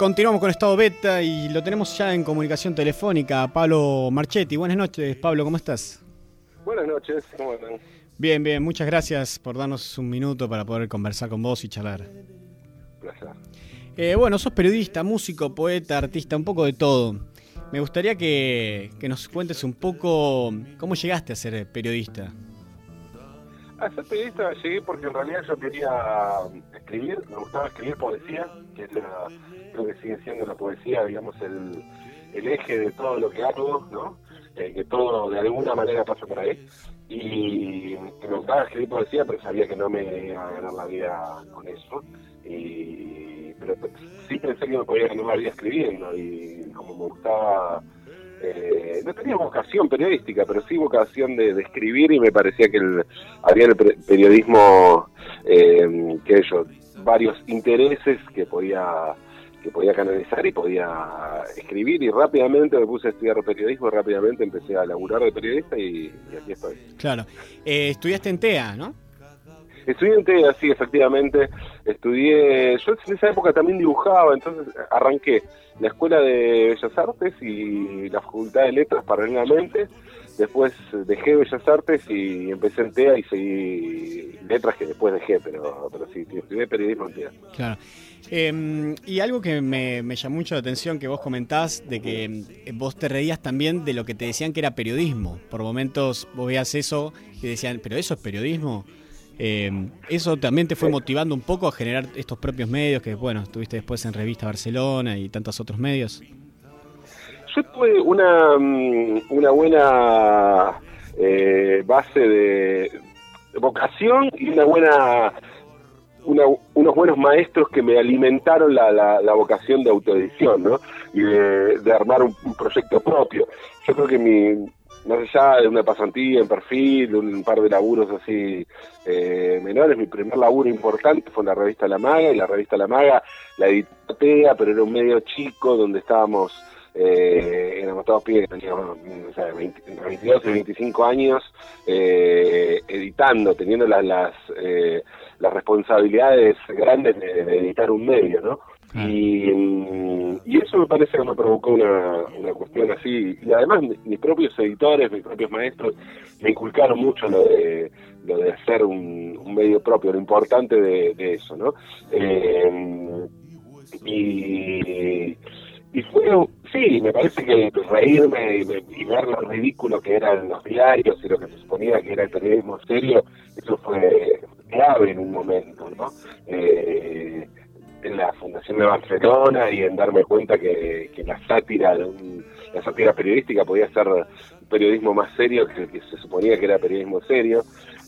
continuamos con Estado Beta y lo tenemos ya en comunicación telefónica a Pablo Marchetti. Buenas noches, Pablo, ¿cómo estás? Buenas noches, ¿cómo están? Bien, bien, muchas gracias por darnos un minuto para poder conversar con vos y charlar. Placer. Eh, bueno, sos periodista, músico, poeta, artista, un poco de todo. Me gustaría que, que nos cuentes un poco cómo llegaste a ser periodista. A ser periodista llegué porque en realidad yo quería escribir, me gustaba escribir poesía, que es la, que sigue siendo la poesía, digamos, el, el eje de todo lo que hago, ¿no? Eh, que todo de alguna manera pasa por ahí. Y me gustaba escribir poesía, pero sabía que no me iba a ganar la vida con eso. Y, pero sí pensé que me podía ganar la vida escribiendo. Y como me gustaba eh, no tenía vocación periodística, pero sí vocación de, escribir y me parecía que el, había el periodismo eh, que ellos varios intereses que podía que podía canalizar y podía escribir y rápidamente me puse a estudiar periodismo rápidamente empecé a laburar de periodista y, y aquí estoy. Claro. Eh, estudiaste en TEA, ¿no? Estudié en TEA, sí, efectivamente. Estudié, yo en esa época también dibujaba, entonces arranqué la Escuela de Bellas Artes y la Facultad de Letras paralelamente. Después dejé Bellas Artes y empecé en TEA y seguí letras que después dejé, pero, pero sí, estudié periodismo en TEA. Claro. Eh, y algo que me, me llamó mucho la atención que vos comentás, de que eh, vos te reías también de lo que te decían que era periodismo. Por momentos vos veías eso y decían, pero eso es periodismo. Eh, eso también te fue motivando un poco a generar estos propios medios que, bueno, estuviste después en Revista Barcelona y tantos otros medios. Yo tuve una, mm, una buena eh, base de vocación y una buena una- unos buenos maestros que me alimentaron la, la, la vocación de autoedición, ¿no? Y de, armar un proyecto propio. Yo creo que mi, más allá de una pasantía en perfil, un par de laburos así eh, menores, mi primer laburo importante fue en la revista La Maga, y la revista La Maga la editó TEA, pero era un medio chico donde estábamos eh, todos pibes que teníamos 20, entre 22 y 25 años eh, editando, teniendo las las, eh, las responsabilidades grandes de, de editar un medio, ¿no? Y, y eso me parece que me provocó una, una cuestión así. Y además mi- mis propios editores, mis propios maestros, me inculcaron mucho lo de, lo de hacer un, medio propio, lo importante de, eso, ¿no? Eh, y, y fue, sí, me parece que reírme y, y ver lo ridículo que eran los diarios y lo que se suponía que era el periodismo serio, eso fue clave en un momento, ¿no? Eh, en la Fundación de Barcelona y en darme cuenta que, que la sátira de un- la sátira periodística podía ser periodismo más serio que el que se suponía que era periodismo serio.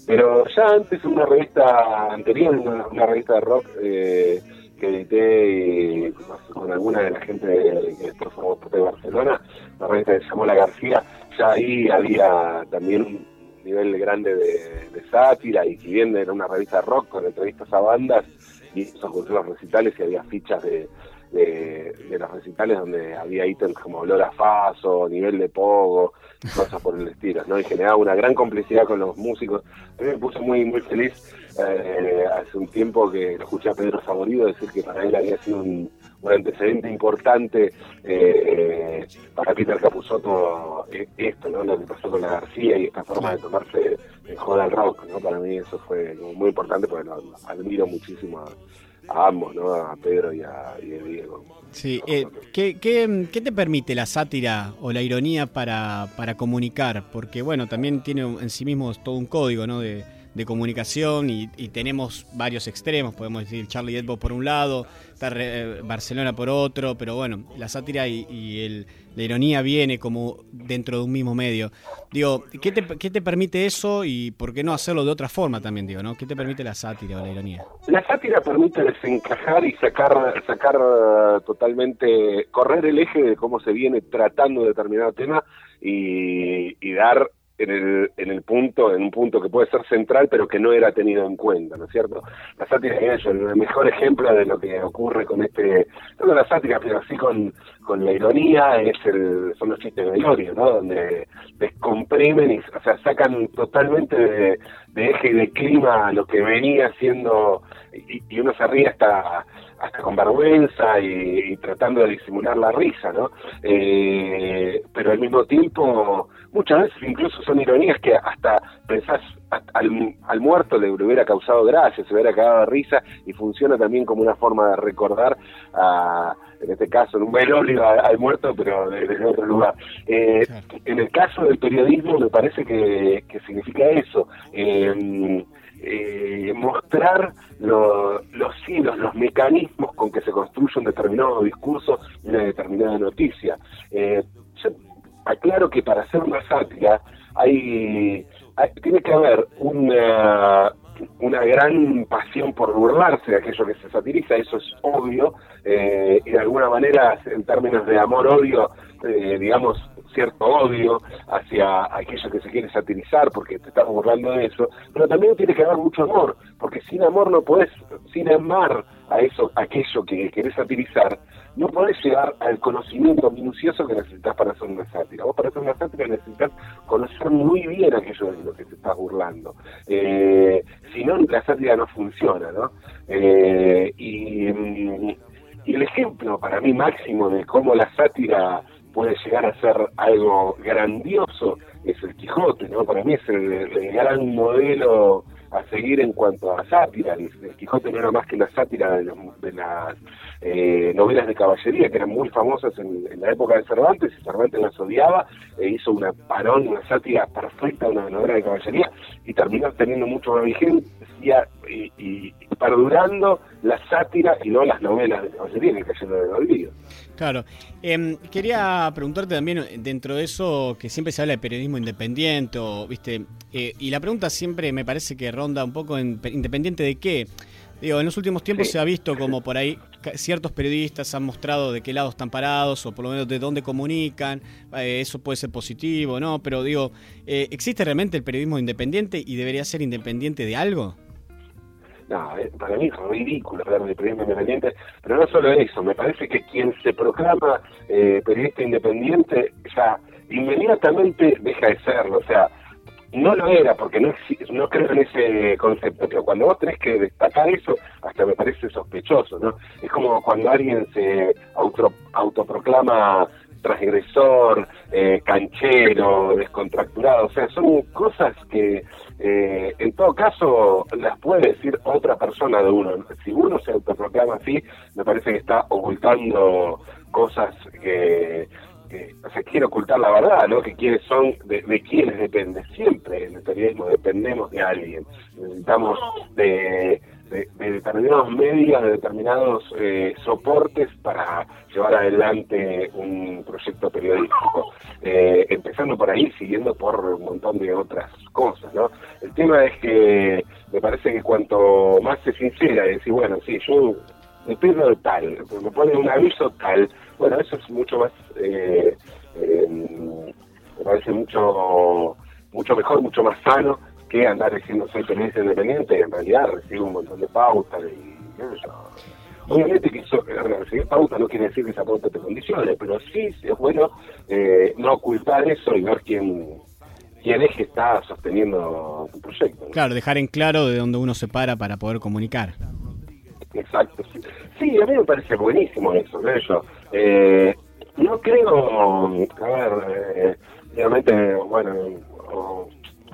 Pero ya antes, una revista anterior, una, revista de rock eh, que edité con alguna de la gente que después formó de Barcelona, una revista que se llamó La García, ya ahí había también un nivel grande de, sátira y si bien era una revista de rock con entrevistas a bandas y esos con los recitales y había fichas de, de, de los recitales donde había ítems como olor a faso, nivel de pogo, cosas por el estilo, ¿no? Y generaba una gran complicidad con los músicos. A mí me puse muy muy feliz eh, hace un tiempo que escuché a Pedro Saborido decir que para él había sido un, un antecedente importante eh, para Peter Capusotto eh, esto, ¿no? Lo que pasó con la García y esta forma de tomarse en joda al rock, ¿no? Para mí eso fue muy importante porque lo, lo admiro muchísimo a, a ambos, ¿no? A Pedro y a, y a Diego. Sí, eh, ¿qué, qué, qué te permite la sátira o la ironía para, para comunicar? Porque, bueno, también tiene en sí mismo todo un código ¿no? de, de comunicación y, y tenemos varios extremos, podemos decir Charlie Hebdo por un lado, Re- Barcelona por otro, pero bueno, la sátira y, el, la ironía viene como dentro de un mismo medio. Digo, ¿qué te, ¿qué te permite eso y por qué no hacerlo de otra forma también, digo, ¿no? ¿Qué te permite la sátira o la ironía? La sátira permite desencajar y sacar, sacar eh, totalmente, correr el eje de cómo se viene tratando determinado tema y dar en el, en el punto, en un punto que puede ser central, pero que no era tenido en cuenta, ¿no es cierto? La sátira es el mejor ejemplo de lo que ocurre con este, no con la sátira, pero así con, con la ironía, es el, son los chistes de Iorio, ¿no? Donde descomprimen y, o sea, sacan totalmente de, de eje y de clima lo que venía siendo, y, y uno se ríe hasta, hasta con vergüenza y, tratando de disimular la risa, ¿no? Eh, pero al mismo tiempo, muchas veces incluso son ironías que hasta pensás al, al, muerto le hubiera causado gracia, se hubiera cagado de risa y funciona también como una forma de recordar a en este caso en un velorio al, muerto, pero desde otro lugar. Eh, en el caso del periodismo me parece que, significa eso, eh, eh, mostrar los hilos, los mecanismos con que se construye un determinado discurso y una determinada noticia. Aclaro que para hacer una sátira hay, tiene que haber una una gran pasión por burlarse de aquello que se satiriza, eso es obvio, eh, y de alguna manera, en términos de amor-odio, eh, digamos, cierto odio hacia aquello que se quiere satirizar porque te estás burlando de eso, pero también tiene que haber mucho amor, porque sin amor no podés, sin amar a eso, aquello que querés satirizar, no podés llegar al conocimiento minucioso que necesitas para hacer una sátira. Vos para hacer una sátira necesitas conocer muy bien aquello de lo que te estás burlando. Eh, si no, la sátira no funciona, ¿no? Eh, y, y el ejemplo para mí máximo de cómo la sátira puede llegar a ser algo grandioso es el Quijote, ¿no? Para mí es el gran modelo a seguir en cuanto a sátira. El, Quijote no era más que la sátira de, las eh, novelas de caballería, que eran muy famosas en, la época de Cervantes, y Cervantes las odiaba, e hizo una parón, una sátira perfecta de una novela de caballería, y terminó teniendo mucho más vigencia y, y, perdurando la sátira y no las novelas de caballería que cayeron en el olvido. Claro. Em, quería preguntarte también, dentro de eso, que siempre se habla de periodismo independiente, ¿viste? Eh, y la pregunta siempre me parece que ronda un poco en, independiente de qué. Digo, en los últimos tiempos se ha visto como por ahí ciertos periodistas han mostrado de qué lado están parados o por lo menos de dónde comunican. Eh, eso puede ser positivo, ¿no? Pero digo, eh, ¿existe realmente el periodismo independiente y debería ser independiente de algo? No, para mí es ridículo hablar de periodismo independiente, pero no solo eso, me parece que quien se proclama eh, periodista independiente ya inmediatamente deja de serlo, o sea, no lo era porque no no creo en ese concepto, pero cuando vos tenés que destacar eso, hasta me parece sospechoso, ¿no? Es como cuando alguien se auto, autoproclama transgresor, eh, canchero, descontracturado, o sea, son cosas que eh, en todo caso las puede decir otra persona de uno. Si uno se autoproclama así, me parece que está ocultando cosas que, sea, quiere ocultar la verdad, ¿no? Que quiénes son, de, de quiénes depende. Siempre en el periodismo dependemos de alguien. Necesitamos de de, determinados medios, de determinados eh, soportes para llevar adelante un proyecto periodístico. Eh, empezando por ahí, siguiendo por un montón de otras cosas, ¿no? El tema es que me parece que cuanto más se sincera y decir, bueno, sí, yo dependo de tal, me pone un aviso tal, bueno, eso es mucho más, eh, me parece mucho mucho mejor, mucho más sano que andar diciendo soy periodista independiente, en realidad recibo un montón de pautas y Obviamente que eso, recibir pautas no quiere decir que esa pauta te condicione, pero sí es bueno eh, no ocultar eso y ver quién, quién es que está sosteniendo tu proyecto. Claro, dejar en claro de dónde uno se para para poder comunicar. Exacto. Sí, a mí me parece buenísimo eso, ¿no? Eh, no creo, a ver, eh, realmente, bueno,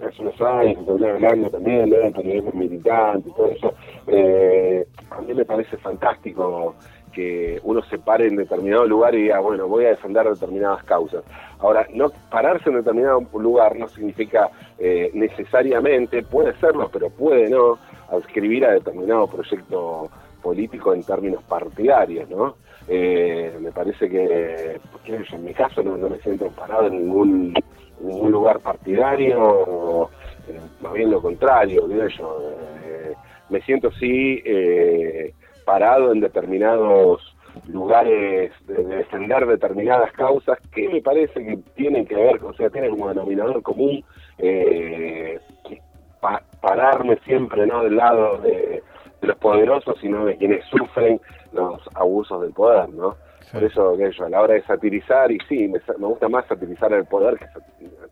hace unos años, se hablando también del periodismo militante y todo eso, eh, a mí me parece fantástico que uno se pare en determinado lugar y diga, bueno, voy a defender determinadas causas. Ahora, no pararse en determinado lugar no significa eh, necesariamente, puede serlo, pero puede no, adscribir a determinado proyecto político en términos partidarios, ¿no? Eh, me parece que, en mi caso no, no me siento parado en ningún ningún lugar partidario, eh, más bien lo contrario, yo. Eh, me siento sí eh, parado en determinados lugares de, defender determinadas causas que me parece que tienen que ver, o sea, tienen como denominador común pararme siempre no del lado de, de los poderosos, sino de quienes sufren los abusos del poder, ¿no? Por eso, a la hora de satirizar, y sí, me, gusta más satirizar el poder que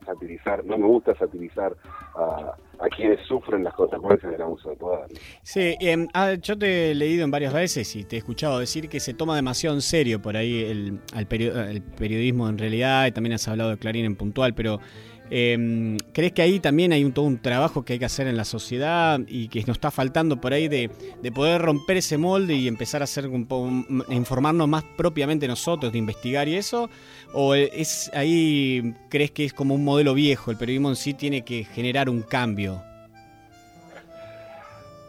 satirizar, no me gusta satirizar a, quienes sufren las consecuencias del abuso de poder. Sí, ah, yo te he leído en varias veces y te he escuchado decir que se toma demasiado en serio por ahí el, el periodismo en realidad, y también has hablado de Clarín en puntual, pero eh, ¿Crees que ahí también hay un, todo un trabajo que hay que hacer en la sociedad y que nos está faltando por ahí de, poder romper ese molde y empezar a hacer un poco, informarnos más propiamente nosotros, de investigar y eso? ¿O es ahí crees que es como un modelo viejo? El periodismo en sí tiene que generar un cambio.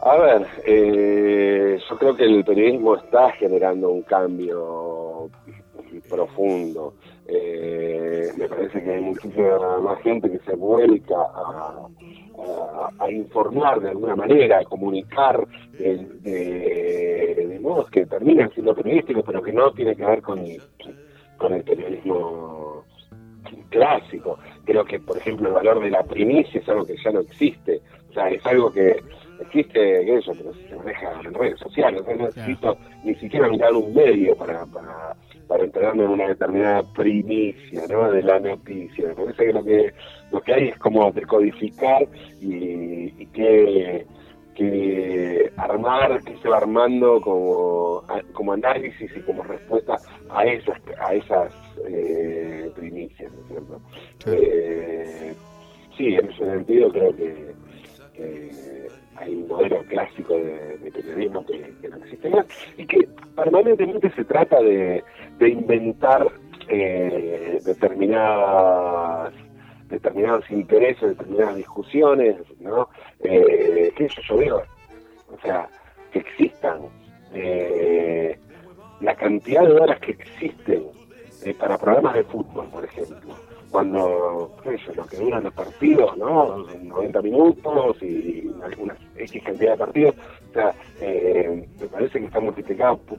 A ver, eh, yo creo que el periodismo está generando un cambio profundo. Eh, me parece que hay muchísima más gente que se vuelca a, informar de alguna manera, a comunicar de, modos que terminan siendo periodísticos, pero que no tiene que ver con, con el periodismo clásico. Creo que, por ejemplo, el valor de la primicia es algo que ya no existe. O sea, es algo que existe eso, pero se maneja en redes sociales. no necesito ni siquiera mirar un medio para, para, para enterarme de una determinada primicia ¿no? de la noticia. Me parece que lo que, lo que hay es como decodificar y, y que, que armar, que se va armando como, como análisis y como respuesta a esas, a esas eh, primicias, ¿no eh, sí, en ese sentido creo que hay un modelo clásico de, periodismo que, no existe más y que permanentemente se trata de, inventar eh, determinadas determinados intereses, determinadas discusiones, ¿no? Eh, ¿Qué eso yo veo? O sea, que existan eh, la cantidad de horas que existen eh, para programas de fútbol, por ejemplo cuando, eso, lo que duran los partidos, ¿no? 90 minutos y algunas X cantidad de partidos, o sea, eh, me parece que está multiplicado, no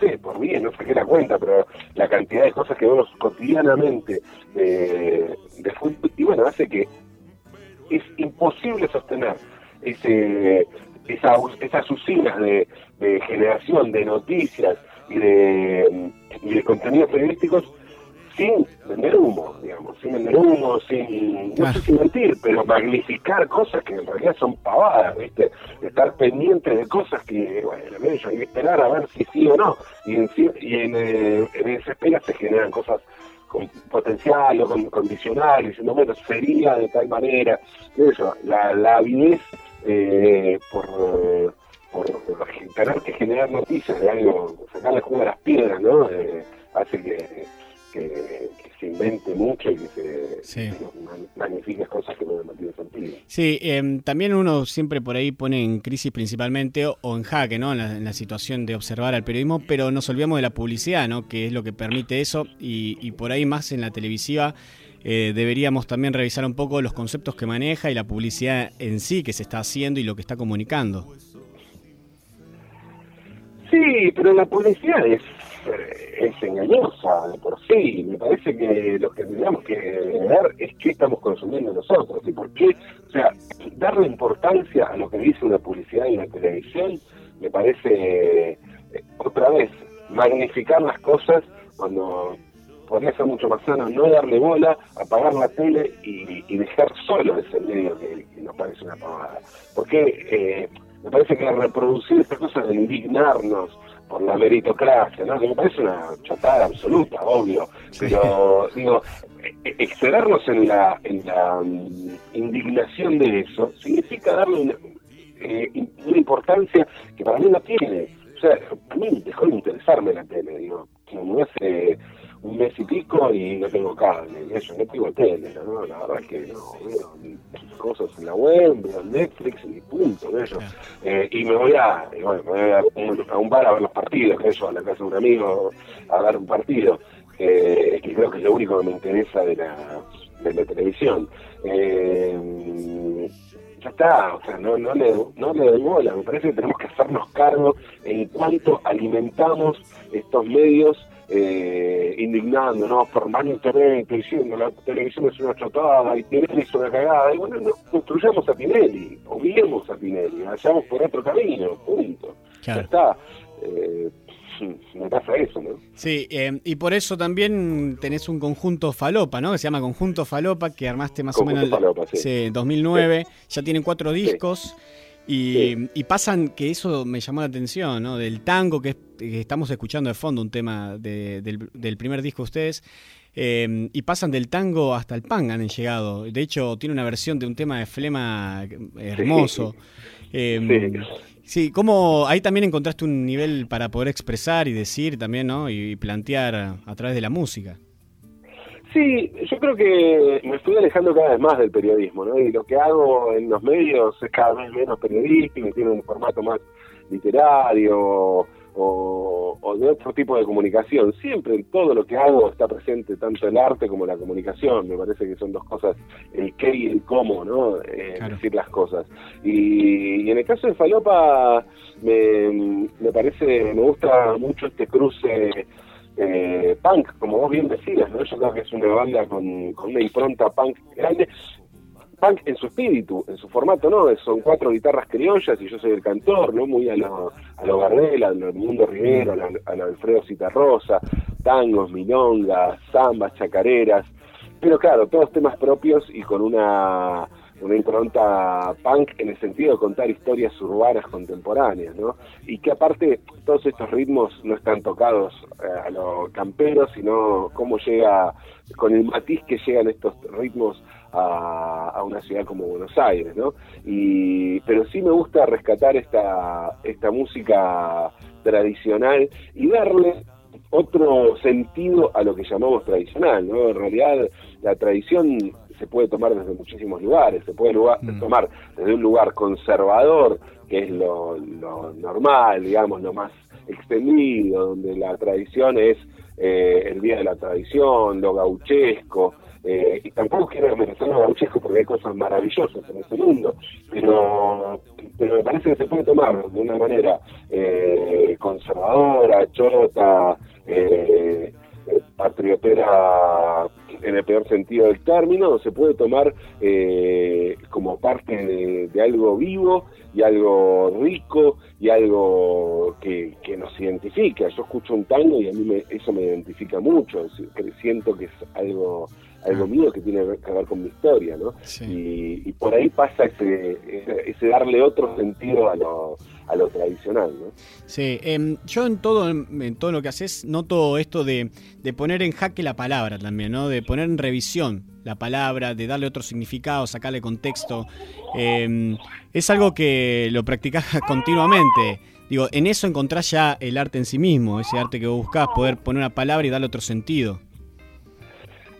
sé, por bien, no saqué la cuenta, pero la cantidad de cosas que vemos cotidianamente de, fútbol, y bueno, hace que es imposible sostener ese, esa, esas usinas de, de generación de noticias y de, y de contenidos periodísticos sin vender humo, digamos, sin vender humo, sin, no sé si mentir, pero magnificar cosas que en realidad son pavadas, ¿viste? Estar pendiente de cosas que, bueno, hay que esperar a ver si sí o no, y en, y en, eh, en esa espera se generan cosas con potencial o con condicional, diciendo, bueno, sería de tal manera, eso, la, la avidez eh, por, por, tener que generar noticias de algo, sacarle jugo a las piedras, ¿no? Eh, hace que que, se invente mucho y que se, magnifique cosas que no tienen sentido. Sí, em, también uno siempre por ahí pone en crisis principalmente o, en jaque, ¿no? En la, situación de observar al periodismo, pero nos olvidamos de la publicidad, ¿no? Que es lo que permite eso y, por ahí más en la televisiva. Eh, deberíamos también revisar un poco los conceptos que maneja y la publicidad en sí que se está haciendo y lo que está comunicando. Sí, pero la publicidad es es engañosa de por sí. Me parece que lo que tendríamos que ver es qué estamos consumiendo nosotros y por qué. O sea, darle importancia a lo que dice una publicidad y una televisión me parece, eh, otra vez, magnificar las cosas cuando podría ser mucho más sano no darle bola, apagar la tele y, dejar solo ese medio que, nos parece una pavada. Porque eh, me parece que reproducir estas cosas de indignarnos, por la meritocracia, ¿no? Que me parece una chatada absoluta, obvio. Pero, digo, e-, excedernos en la, en la mm, indignación de eso significa darle una, eh, una importancia que para mí no tiene. O sea, a mí dejó de interesarme la tele, digo, no hace un mes y pico y no tengo cable, eso, no tengo tele, ¿no? La verdad es que no, veo cosas en la web, veo Netflix y punto, eso. Eh, y me voy a, bueno, me voy a un, bar a ver los partidos, eso, a la casa de un amigo a ver un partido, que creo que es lo único que me interesa de la, de la televisión. Eh, ya está, o sea, no, no, le, no le doy bola, me parece que tenemos que hacernos cargo en cuanto alimentamos estos medios eh, indignando, ¿no? Por mal internet, diciendo la televisión es una chotada y Tinelli es una cagada. Y bueno, no, construyamos a Tinelli, obviemos a Tinelli, vayamos por otro camino, punto. Ya está. Eh, me pasa eso, ¿no? Sí, eh, y por eso también tenés un conjunto Falopa, ¿no? Que se llama Conjunto Falopa, que armaste más o menos en 2009. Ya tienen cuatro discos. Y, pasan, que eso me llamó la atención, ¿no? Del tango, que, estamos escuchando de fondo, un tema del, primer disco de ustedes. Eh, y pasan del tango hasta el punk, han llegado. De hecho, tiene una versión de un tema de Flema hermoso. Eh, Sí, ¿cómo ahí también encontraste un nivel para poder expresar y decir también, ¿no? Y plantear a través de la música. Sí, yo creo que me estoy alejando cada vez más del periodismo, ¿no? Y lo que hago en los medios es cada vez menos periodístico, tiene un formato más literario, o, de otro tipo de comunicación. Siempre en todo lo que hago está presente tanto el arte como la comunicación. Me parece que son dos cosas, el qué y el cómo, ¿no? Eh, decir las cosas. Y, en el caso de Falopa, me, me parece, me gusta mucho este cruce. Eh, punk, como vos bien decías, ¿no? Yo creo que es una banda con, con una impronta punk grande punk en su espíritu, en su formato, ¿no? Son cuatro guitarras criollas y yo soy el cantor, ¿no? Muy a lo, a lo Gardel, a lo Mundo Rivero, a lo Alfredo Citarrosa, tangos, milongas, zambas, chacareras, pero claro, todos temas propios y con una, una impronta punk en el sentido de contar historias urbanas contemporáneas, ¿no? Y que aparte todos estos ritmos no están tocados eh, a lo campero, sino cómo llega, con el matiz que llegan estos ritmos a, una ciudad como Buenos Aires, ¿no? Y, pero sí me gusta rescatar esta, esta música tradicional y darle otro sentido a lo que llamamos tradicional, ¿no? En realidad la tradición se puede tomar desde muchísimos lugares, se puede mm. tomar desde un lugar conservador, que es lo, normal, digamos, lo más extendido, donde la tradición es eh, el día de la tradición, lo gauchesco, eh, y tampoco quiero merecer a Gauchesco porque hay cosas maravillosas en este mundo, pero, pero me parece que se puede tomar de una manera eh, conservadora, chota, eh, patriotera en el peor sentido del término, se puede tomar eh, como parte de, algo vivo y algo rico y algo que, nos identifica. Yo escucho un tango y a mí me, eso me identifica mucho, siento que es algo algo mío que tiene que ver con mi historia, ¿no? Y, por ahí pasa ese, ese, darle otro sentido a lo, a lo tradicional, ¿no? Sí, em, yo en todo, en todo lo que haces noto esto de, de poner en jaque la palabra también, ¿no? De poner en revisión la palabra, de darle otro significado, sacarle contexto. Em, es algo que lo practicás continuamente. Digo, en eso encontrás ya el arte en sí mismo, ese arte que vos buscás, poder poner una palabra y darle otro sentido.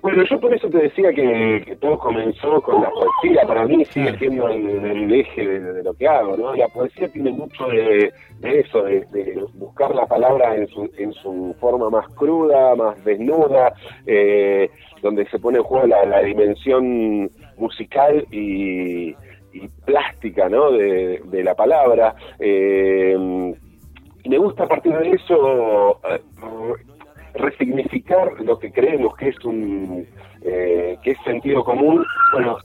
Bueno, yo por eso te decía que, todo comenzó con la poesía. Para mí sigue siendo el, eje de, lo que hago, ¿no? La poesía tiene mucho de, eso, de, buscar la palabra en su, en su forma más cruda, más desnuda, eh, donde se pone en juego la, dimensión musical y, plástica, ¿no? De, la palabra. Eh, y me gusta a partir de eso eh, resignificar lo que creemos que es un eh, que es sentido común, bueno,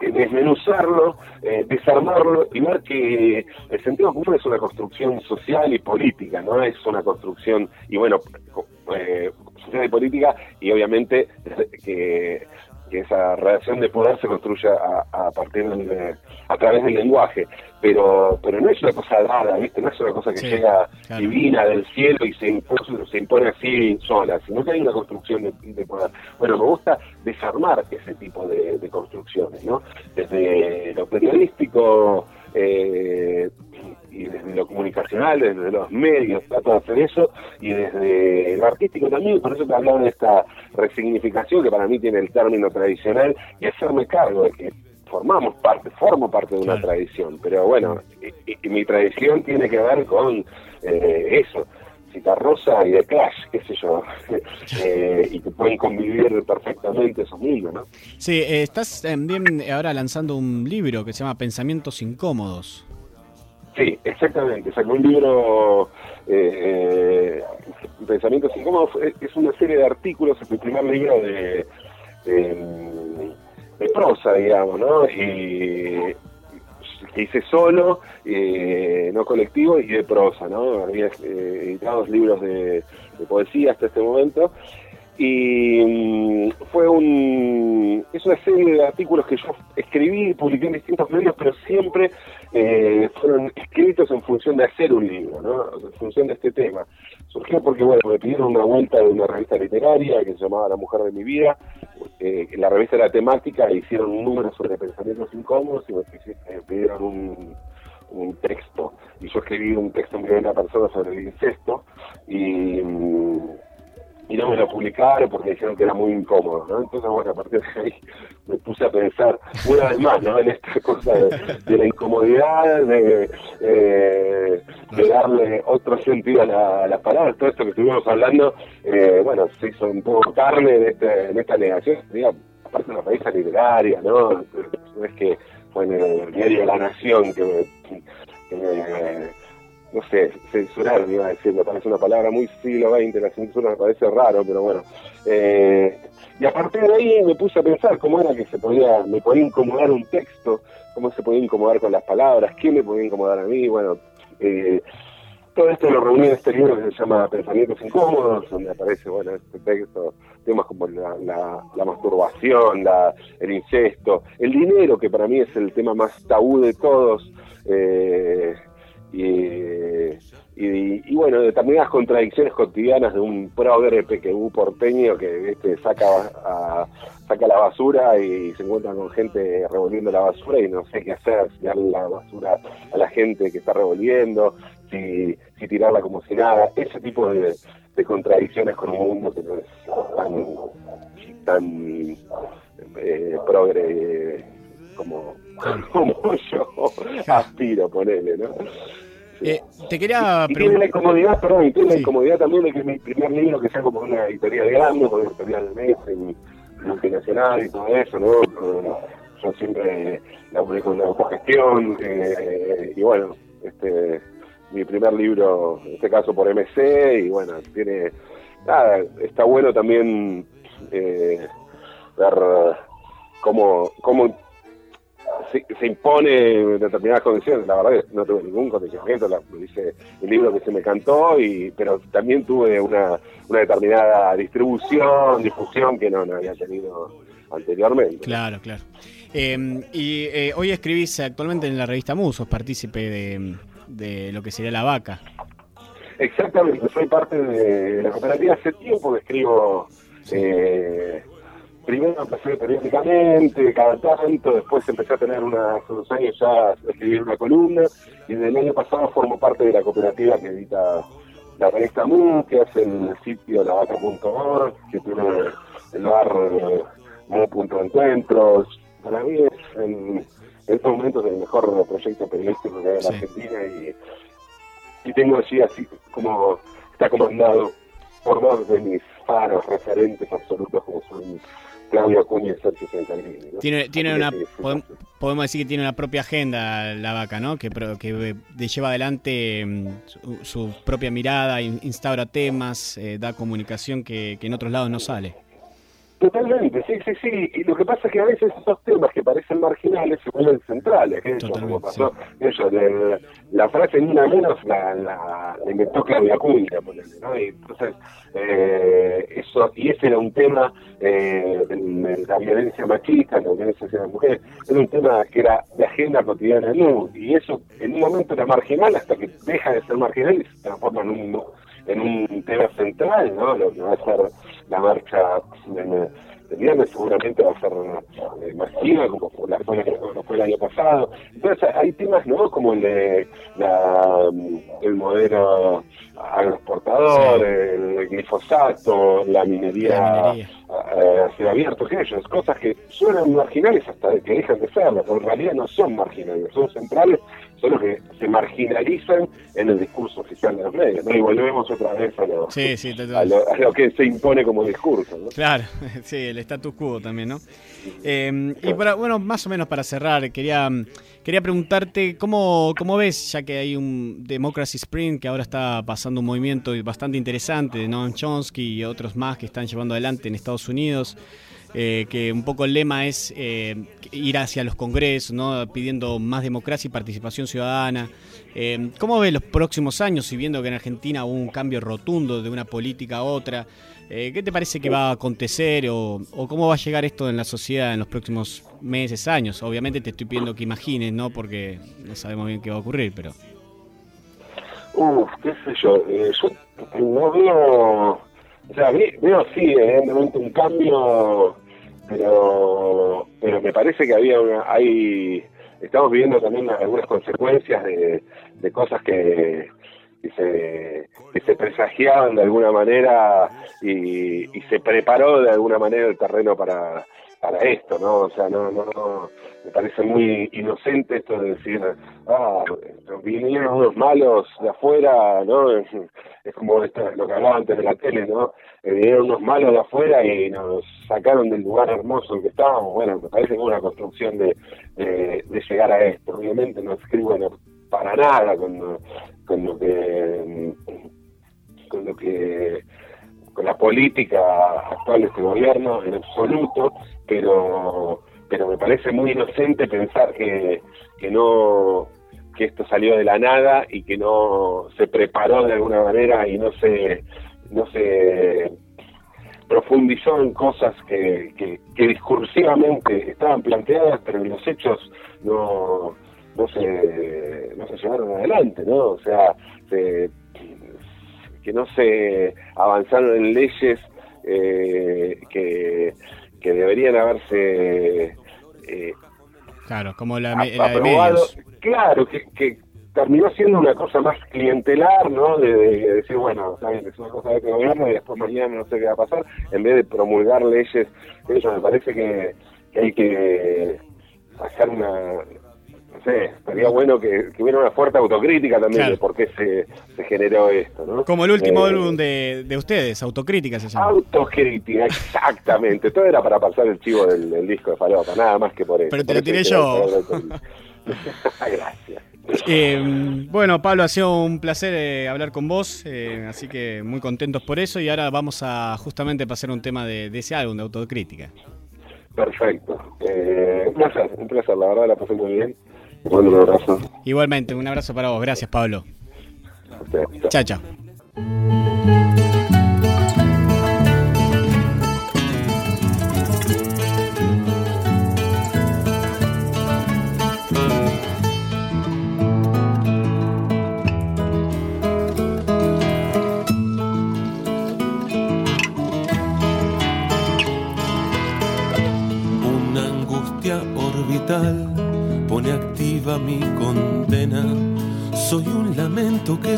desmenuzarlo, eh, desarmarlo y ver que el sentido común es una construcción social y política, no es una construcción, y bueno, eh, social y política, y obviamente que que esa relación de poder se construya a, partir de, a través del lenguaje. Pero pero no es una cosa dada viste no es una cosa que llega divina del cielo y se impone, se impone así sola sino que hay una construcción de, poder. Bueno me gusta desarmar ese tipo de, de construcciones no desde lo periodístico eh, y desde lo comunicacional, desde los medios, trato de hacer eso, y desde lo artístico también, por eso te hablaba de esta resignificación que para mí tiene el término tradicional, y hacerme cargo de que formamos parte, formo parte de una tradición, pero bueno, y, mi tradición tiene que ver con eh, eso, Rosa y de Clash, qué sé yo, eh, y que pueden convivir perfectamente esos mismos, ¿no? Sí, eh, estás también ahora lanzando un libro que se llama Pensamientos Incómodos. Sí, exactamente. Sacó un libro, eh, Pensamientos Incómodos, es una serie de artículos, es mi primer libro de, prosa, digamos, ¿no? Y que hice solo, eh, no colectivo y de prosa, ¿no? Había eh, editado libros de, poesía hasta este momento y mm, fue un es una serie de artículos que yo escribí y publiqué en distintos medios pero siempre eh, fueron escritos en función de hacer un libro ¿no? en función de este tema surgió porque bueno me pidieron una vuelta de una revista literaria que se llamaba La Mujer de mi vida eh, la revista era temática e hicieron un número sobre pensamientos incómodos y me pidieron un, un texto y yo escribí un texto muy buena persona sobre el incesto y mm, y no me lo publicaron porque dijeron que era muy incómodo, ¿no? Entonces, bueno, a partir de ahí me puse a pensar una vez más, ¿no? En esta cosa de, la incomodidad, de, eh, de, darle otro sentido a la, las palabras, todo esto que estuvimos hablando, eh, bueno, se hizo un poco carne en, este, en esta negación, diga, aparte de una revista literaria, ¿no? No es que fue en el diario La Nación que que me no sé, censurar, me iba a decir, me parece una palabra muy siglo XX, la censura me parece raro, pero bueno. Eh, y a partir de ahí me puse a pensar cómo era que se podía, me podía incomodar un texto, cómo se podía incomodar con las palabras, quién me podía incomodar a mí, bueno, eh, todo esto lo reuní en este libro que se llama Pensamientos Incómodos, donde aparece, bueno, este texto, temas como la, la, masturbación, la, el incesto, el dinero, que para mí es el tema más tabú de todos, eh, y, y, bueno, determinadas contradicciones cotidianas de un progre PQU porteño que este, saca, a, saca la basura y se encuentra con gente revolviendo la basura y no sé qué hacer, si darle la basura a la gente que está revolviendo, si, si tirarla como si nada, ese tipo de, contradicciones con un mundo que no es tan, tan eh, progre como, como yo. Aspiro, ponele, ¿no? Eh, te quería y, tiene la incomodidad, perdón, y tiene la incomodidad también de que mi primer libro que sea como una editorial grande, una editorial en multinacional y todo eso, ¿no? Yo siempre laburé con la autogestión eh, y bueno, este mi primer libro, en este caso por MC, y bueno, tiene, nada, está bueno también eh, ver cómo, cómo se, impone determinadas condiciones. La verdad es que no tuve ningún condicionamiento, la, hice un libro que se me cantó, y pero también tuve una, una determinada distribución, difusión que no, no había tenido anteriormente. Claro, claro. Em, y eh, hoy escribís actualmente en la revista Musos, partícipe de, de lo que sería La Vaca. Exactamente, soy parte de la cooperativa hace tiempo que escribo eh, primero empecé periódicamente, cada tanto, después empecé a tener una, hace unos años ya escribir una columna, y desde el año pasado formo parte de la cooperativa que edita la revista Mu, que hace el sitio lavaca.org, que tiene el bar eh, Mu.encuentros. Para mí es en, estos momentos el mejor proyecto periodístico que hay en la Argentina y, y tengo así, así como está comandado por dos de mis faros referentes absolutos como son Claudio Acuña y Sergio Tiene, tiene una, podemos decir que tiene una propia agenda la vaca, ¿no? Que, que lleva adelante mm, su, propia mirada, instaura temas, eh, da comunicación que, que en otros lados no sale. Totalmente, sí, sí, sí. Y lo que pasa es que a veces esos temas que parecen marginales se vuelven centrales. Eso, como pasó, eso, de, la frase ni una menos la, la, inventó Claudia Acuña, ¿no? Y entonces, eh, eso, y ese era un tema eh, de, la violencia machista, la violencia hacia las mujeres, era un tema que era de agenda cotidiana ¿no? y eso en un momento era marginal hasta que deja de ser marginal y se transforma en un en un tema central, ¿no? Lo que va a ser la marcha de, viernes seguramente va a ser eh, masiva, como fue, la, fue, fue el año pasado. Entonces hay temas, ¿no? Como el de la, el modelo agroexportador, el glifosato, la minería, la minería. Eh, abierto, aquellos, cosas que suenan marginales hasta que dejan de serlo, pero en realidad no son marginales, son centrales son los que se marginalizan en el discurso oficial de los medios, ¿no? Y volvemos otra vez a lo, a lo, que se impone como discurso, ¿no? Claro, sí, el status quo también, ¿no? Eh, y para, bueno, más o menos para cerrar, quería, quería preguntarte cómo, cómo ves, ya que hay un Democracy Spring que ahora está pasando un movimiento bastante interesante de Noam Chomsky y otros más que están llevando adelante en Estados Unidos. Eh, que un poco el lema es eh, ir hacia los congresos, ¿no? pidiendo más democracia y participación ciudadana. Eh, ¿Cómo ve los próximos años, y viendo que en Argentina hubo un cambio rotundo de una política a otra? ¿Qué te parece que va a acontecer o, cómo va a llegar esto en la sociedad en los próximos meses, años? Obviamente te estoy pidiendo que imagines, ¿no? Porque no sabemos bien qué va a ocurrir, pero... Uf, qué sé yo, yo no veo o sea, veo sí, evidentemente un cambio, pero pero me parece que había una, hay, estamos viviendo también algunas consecuencias de, de cosas que, que se, que se presagiaban de alguna manera y, y se preparó de alguna manera el terreno para, para esto, ¿no? O sea, no, no, no, me parece muy inocente esto de decir, ah, vinieron unos malos de afuera, ¿no? Es, como lo que hablaba antes de la tele, ¿no? Eh, vinieron unos malos de afuera y nos sacaron del lugar hermoso en que estábamos. Bueno, me parece una construcción de, de, llegar a esto. Obviamente no escribo para nada con, con lo que con lo que con la política actual de este gobierno en absoluto, pero pero me parece muy inocente pensar que, que no que esto salió de la nada y que no se preparó de alguna manera y no se no se profundizó en cosas que, que, discursivamente estaban planteadas pero los hechos no no se no se llevaron adelante no o sea se, que no se avanzaron en leyes eh, que, que deberían haberse eh, claro como la, de claro que, que terminó siendo una cosa más clientelar, ¿no? De, decir, bueno, ¿saben? es una cosa de este gobierno y después mañana no sé qué va a pasar, en vez de promulgar leyes, eso me parece que, que hay que hacer una, sé, estaría bueno que, hubiera una fuerte autocrítica también de por qué se, se, generó esto, ¿no? Como el último eh, álbum de, de, ustedes, Autocrítica se llama. Autocrítica, exactamente. Todo era para pasar el chivo del, disco de Falopa, nada más que por eso. Pero te lo tiré yo. Gracias. Eh, bueno, Pablo, ha sido un placer eh, hablar con vos, eh, así que muy contentos por eso y ahora vamos a justamente pasar un tema de, de ese álbum de autocrítica. Perfecto. un placer, un placer, la verdad la pasé muy bien un abrazo. Igualmente, un abrazo para vos. Gracias, Pablo. Chao, chao.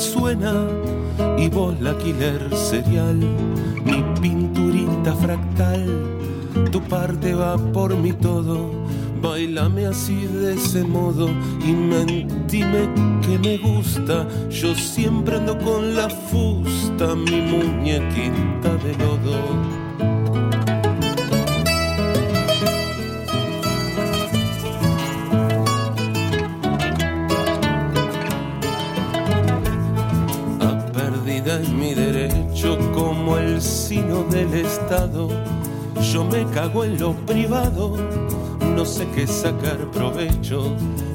Suena y vos la killer serial, mi pinturita fractal. Tu parte va por mi todo, bailame así de ese modo y mentime que me gusta. Yo siempre ando con la fusta, mi muñequita de lodo. Del Estado. Yo me cago en lo privado, no sé qué sacar provecho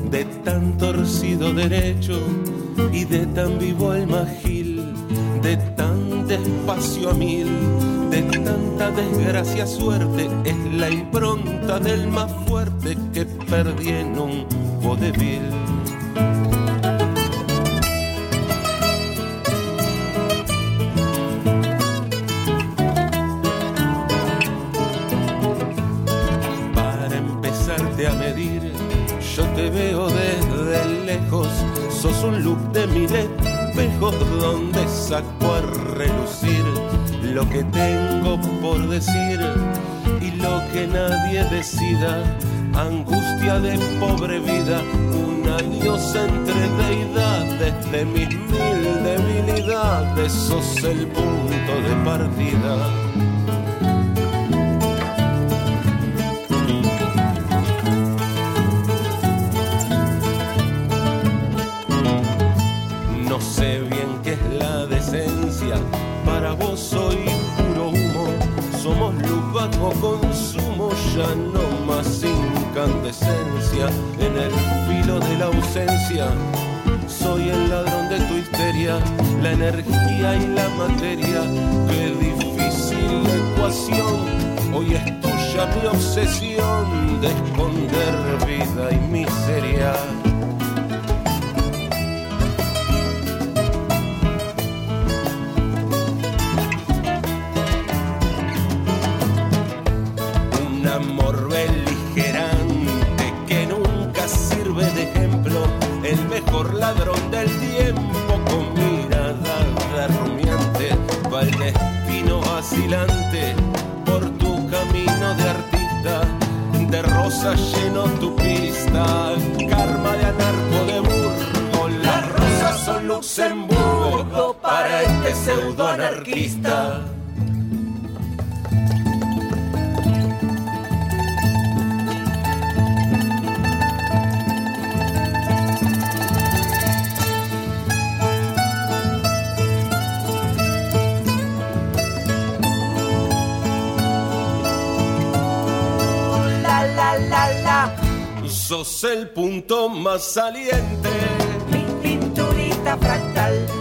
de tan torcido derecho y de tan vivo el magil, de tan despacio a mil, de tanta desgracia suerte, es la impronta del más fuerte que perdí en un vodevil. Sos un look de mil espejos donde saco a relucir lo que tengo por decir y lo que nadie decida. Angustia de pobre vida, un adiós entre deidades de mis mil debilidades, sos el punto de partida. Bajo consumo, ya no más incandescencia en el filo de la ausencia. Soy el ladrón de tu histeria, la energía y la materia. Qué difícil ecuación. Hoy es tuya mi obsesión de esconder vida y miseria. Ladrón del tiempo con mirada de rumiante, va el destino vacilante por tu camino de artista, de rosa lleno tu pista, karma de anarco de burgo, las rosas son Luxemburgo para este pseudo anarquista. Sos el punto más saliente. Mi pinturita fractal.